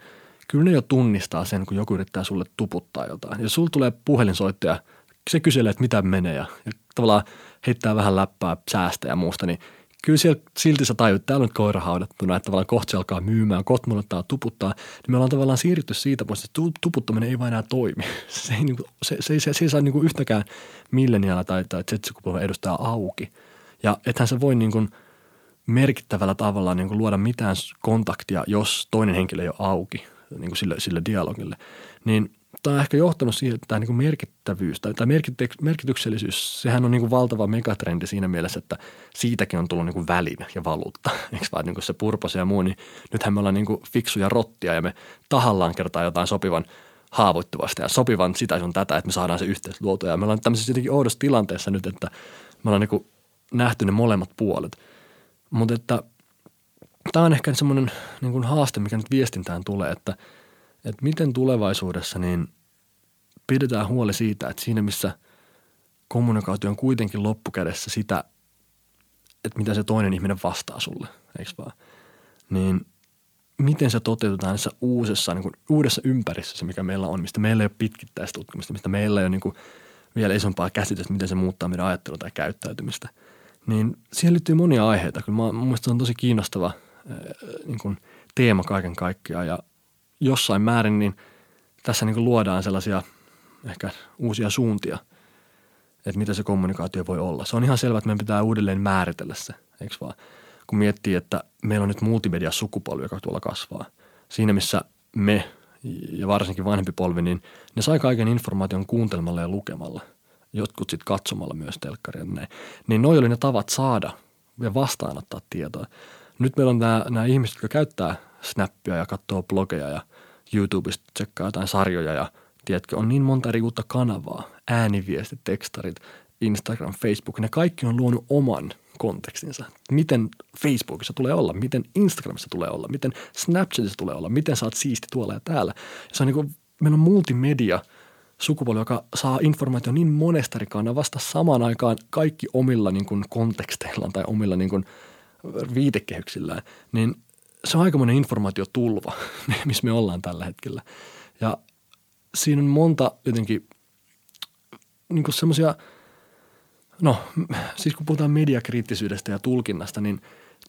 kyllä ne jo tunnistaa sen, kun joku yrittää sulle tuputtaa jotain. Jos sulla tulee puhelinsoittaja, se kyselee, että mitä menee ja, ja tavallaan heittää vähän läppää säästä ja muusta, niin kyllä siellä, silti sä tajut, että täällä on nyt koira haudattuna, että tavallaan kohta se alkaa myymään, kohta mulle tuputtaa, niin me ollaan tavallaan siirrytty siitä pois, että tuputtaminen ei vain enää toimi. Se ei, se, se, se, se ei saa niin kuin yhtäkään milleniaalla tai, tai Z-sukupolven edustajaa auki. Ja ethän se voi niin kuin – merkittävällä tavalla niin kuin luoda mitään kontaktia, jos toinen henkilö ei ole auki niin kuin sille, sille dialogille. Niin tämä on ehkä johtanut siihen, että tämä niin merkittävyys tai tämä merkityksellisyys, sehän on niin valtava megatrendi siinä mielessä, että siitäkin on tullut niin väline ja valuutta. Eikö vaan niin se purpose ja muu, niin nythän me ollaan niin fiksuja rottia ja me tahallaan kertaa jotain sopivan haavoittuvasta ja sopivan sitä sun tätä, että me saadaan se yhteys luotua. Ja me ollaan tämmöisessä jotenkin oudossa tilanteessa nyt, että me ollaan niin nähty ne molemmat puolet. Mutta että tämä on ehkä semmoinen niin haaste, mikä nyt viestintään tulee, että, että miten tulevaisuudessa niin pidetään huoli siitä, että siinä missä kommunikaatio on kuitenkin loppukädessä sitä, että mitä se toinen ihminen vastaa sulle, eikö vaan? Niin miten se toteutetaan näissä uusessa, niin kuin, uudessa ympäristössä, mikä meillä on, mistä meillä ei ole pitkittäistutkimista, mistä meillä ei ole niin kuin, vielä isompaa käsitystä, miten se muuttaa meidän ajattelua tai käyttäytymistä. Niin siihen liittyy monia aiheita. Kyllä mä, mun mielestä se on tosi kiinnostava – niin kuin teema kaiken kaikkiaan ja jossain määrin niin tässä niin luodaan sellaisia ehkä uusia suuntia, että mitä se kommunikaatio voi olla. Se on ihan selvää, että meidän pitää uudelleen määritellä se, eikö vaan? Kun miettii, että meillä on nyt multimedia-sukupolvi, joka tuolla kasvaa. Siinä, missä me ja varsinkin vanhempi polvi, niin ne sai kaiken informaation kuuntelemalla ja lukemalla. Jotkut sitten katsomalla myös telkkaria. Näin. Niin noi oli ne tavat saada ja vastaanottaa tietoa nyt meillä on nämä ihmiset, jotka käyttää Snappia ja katsoo blogeja ja YouTubesta tsekkaa jotain sarjoja ja tiedätkö, on niin monta eri uutta kanavaa, ääniviestit, tekstarit, Instagram, Facebook, ne kaikki on luonut oman kontekstinsa. Miten Facebookissa tulee olla, miten Instagramissa tulee olla, miten Snapchatissa tulee olla, miten saat siisti tuolla ja täällä. Se on niin kuin, meillä on multimedia sukupolvi, joka saa informaatio niin monesta eri kanavasta samaan aikaan kaikki omilla niin kuin konteksteillaan tai omilla niin kuin – viitekehyksillään, niin se on aikamoinen informaatiotulva, missä me ollaan tällä hetkellä. Ja siinä on monta jotenkin niin semmoisia, no siis kun puhutaan mediakriittisyydestä ja tulkinnasta, niin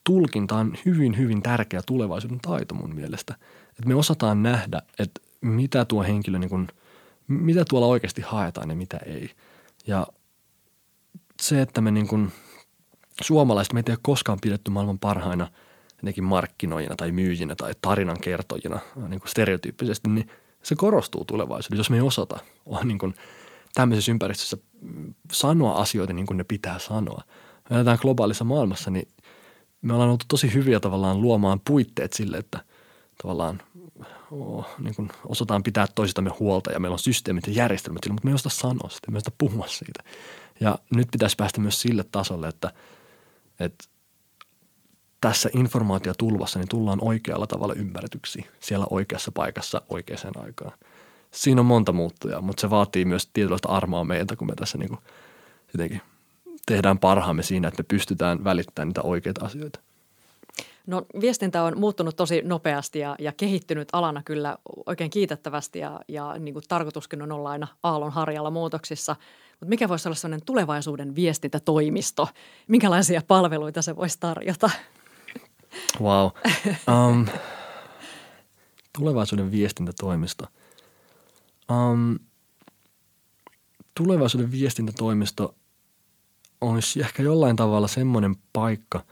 tulkinta on hyvin, hyvin tärkeä tulevaisuuden taito mun mielestä. Että me osataan nähdä, että mitä tuo henkilö, niin kuin, mitä tuolla oikeasti haetaan ja mitä ei. Ja se, että me niin kuin – suomalaiset meitä ei ole koskaan pidetty maailman parhaina jotenkin markkinoijina tai myyjinä tai tarinan kertojina niin kuin stereotyyppisesti, niin se korostuu tulevaisuudessa, jos me ei osata on niin kuin tämmöisessä ympäristössä sanoa asioita niin kuin ne pitää sanoa. Me eletään globaalissa maailmassa, niin me ollaan oltu tosi hyviä tavallaan luomaan puitteet sille, että tavallaan oh, niin kuin osataan pitää toisistamme huolta ja meillä on systeemit ja järjestelmät sille, mutta me ei osata sanoa sitä, me ei osata puhua siitä. Ja nyt pitäisi päästä myös sille tasolle, että – että tässä informaatiotulvassa niin tullaan oikealla tavalla ymmärretyksi siellä oikeassa paikassa oikeaan aikaan. Siinä on monta muuttujaa, mutta se vaatii myös tietynlaista armoa meiltä, kun me tässä niin kuin jotenkin tehdään parhaamme siinä, että me pystytään välittämään niitä oikeita asioita. No viestintä on muuttunut tosi nopeasti ja, ja kehittynyt alana kyllä oikein kiitettävästi ja, ja niin kuin tarkoituskin on olla aina aallon harjalla muutoksissa – mutta mikä voisi olla sellainen tulevaisuuden viestintätoimisto? Minkälaisia palveluita se voisi tarjota? Wow. Um, tulevaisuuden viestintätoimisto. Um, tulevaisuuden viestintätoimisto olisi ehkä jollain tavalla semmoinen paikka,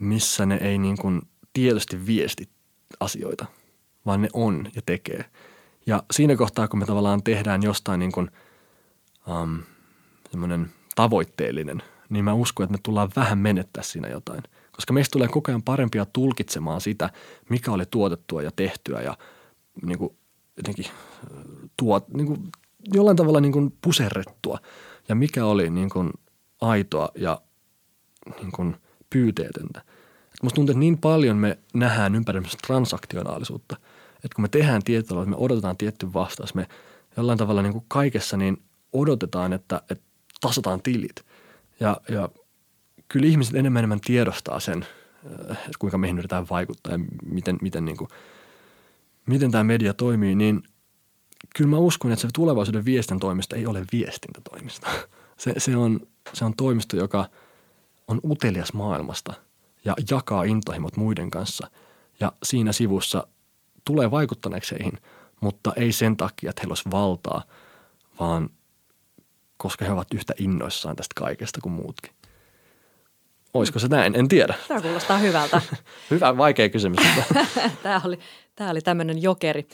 missä ne ei niin kuin tietysti viesti asioita, vaan ne on ja tekee. Ja siinä kohtaa, kun me tavallaan tehdään jostain niin kuin – um, semmoinen tavoitteellinen, niin mä uskon, että me tullaan vähän menettää siinä jotain. Koska meistä tulee koko ajan parempia tulkitsemaan sitä, mikä oli tuotettua ja tehtyä ja niin kuin jotenkin tuo, niin kuin jollain tavalla niin kuin puserrettua ja mikä oli niin kuin aitoa ja niin kuin pyyteetöntä. Et musta tuntuu, että niin paljon me nähdään ympäristössä transaktionaalisuutta, että kun me tehdään tietyllä että me odotetaan tietty vastaus, me jollain tavalla niin kuin kaikessa niin odotetaan, että, että tasataan tilit. Ja, ja kyllä ihmiset enemmän enemmän tiedostaa sen, äh, että kuinka meihin yritetään vaikuttaa ja miten, miten, niin kuin, miten tämä media toimii, niin kyllä mä uskon, että se tulevaisuuden viestintätoimisto ei ole viestintätoimisto. Se, se, on, se on toimisto, joka on utelias maailmasta ja jakaa intohimot muiden kanssa. Ja siinä sivussa tulee vaikuttaneeksi heihin, mutta ei sen takia, että heillä olisi valtaa, vaan koska he ovat yhtä innoissaan tästä kaikesta kuin muutkin. Olisiko se näin? En tiedä. Tämä kuulostaa hyvältä. Hyvä, vaikea kysymys. tämä oli, tämä oli tämmöinen jokeri.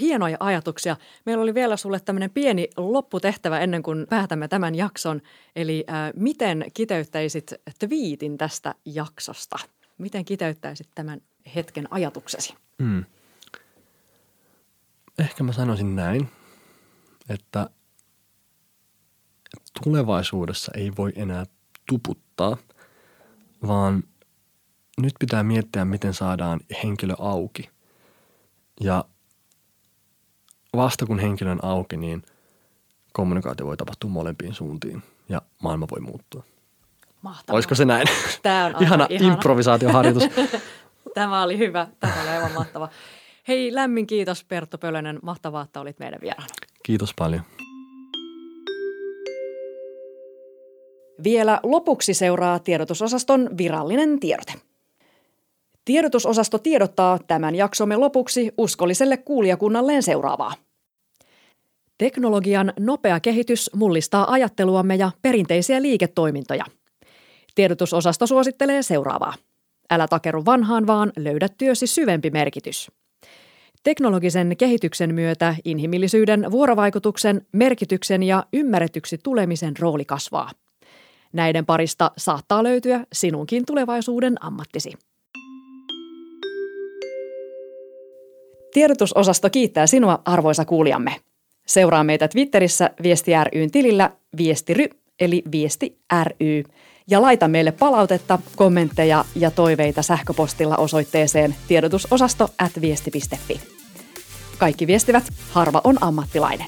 Hienoja ajatuksia. Meillä oli vielä sulle tämmöinen pieni lopputehtävä ennen kuin päätämme tämän jakson. Eli äh, miten kiteyttäisit twiitin tästä jaksosta? Miten kiteyttäisit tämän hetken ajatuksesi? Mm. Ehkä mä sanoisin näin, että tulevaisuudessa ei voi enää tuputtaa, vaan nyt pitää miettiä, miten saadaan henkilö auki. Ja vasta kun henkilö on auki, niin kommunikaatio voi tapahtua molempiin suuntiin ja maailma voi muuttua. Mahtavaa. Olisiko se näin? Tämä on ihana, ihana improvisaatioharjoitus. Tämä oli hyvä. Tämä oli aivan mahtava. Hei, lämmin kiitos Perttu Pölönen. Mahtavaa, että olit meidän vieraana. Kiitos paljon. Vielä lopuksi seuraa tiedotusosaston virallinen tiedote. Tiedotusosasto tiedottaa tämän jaksomme lopuksi uskolliselle kuulijakunnalleen seuraavaa. Teknologian nopea kehitys mullistaa ajatteluamme ja perinteisiä liiketoimintoja. Tiedotusosasto suosittelee seuraavaa. Älä takeru vanhaan, vaan löydä työsi syvempi merkitys. Teknologisen kehityksen myötä inhimillisyyden, vuorovaikutuksen, merkityksen ja ymmärretyksi tulemisen rooli kasvaa. Näiden parista saattaa löytyä sinunkin tulevaisuuden ammattisi. Tiedotusosasto kiittää sinua, arvoisa kuulijamme. Seuraa meitä Twitterissä Viesti ryn tilillä viestiry eli Viesti ry ja laita meille palautetta, kommentteja ja toiveita sähköpostilla osoitteeseen tiedotusosasto at viesti.fi. Kaikki viestivät, harva on ammattilainen.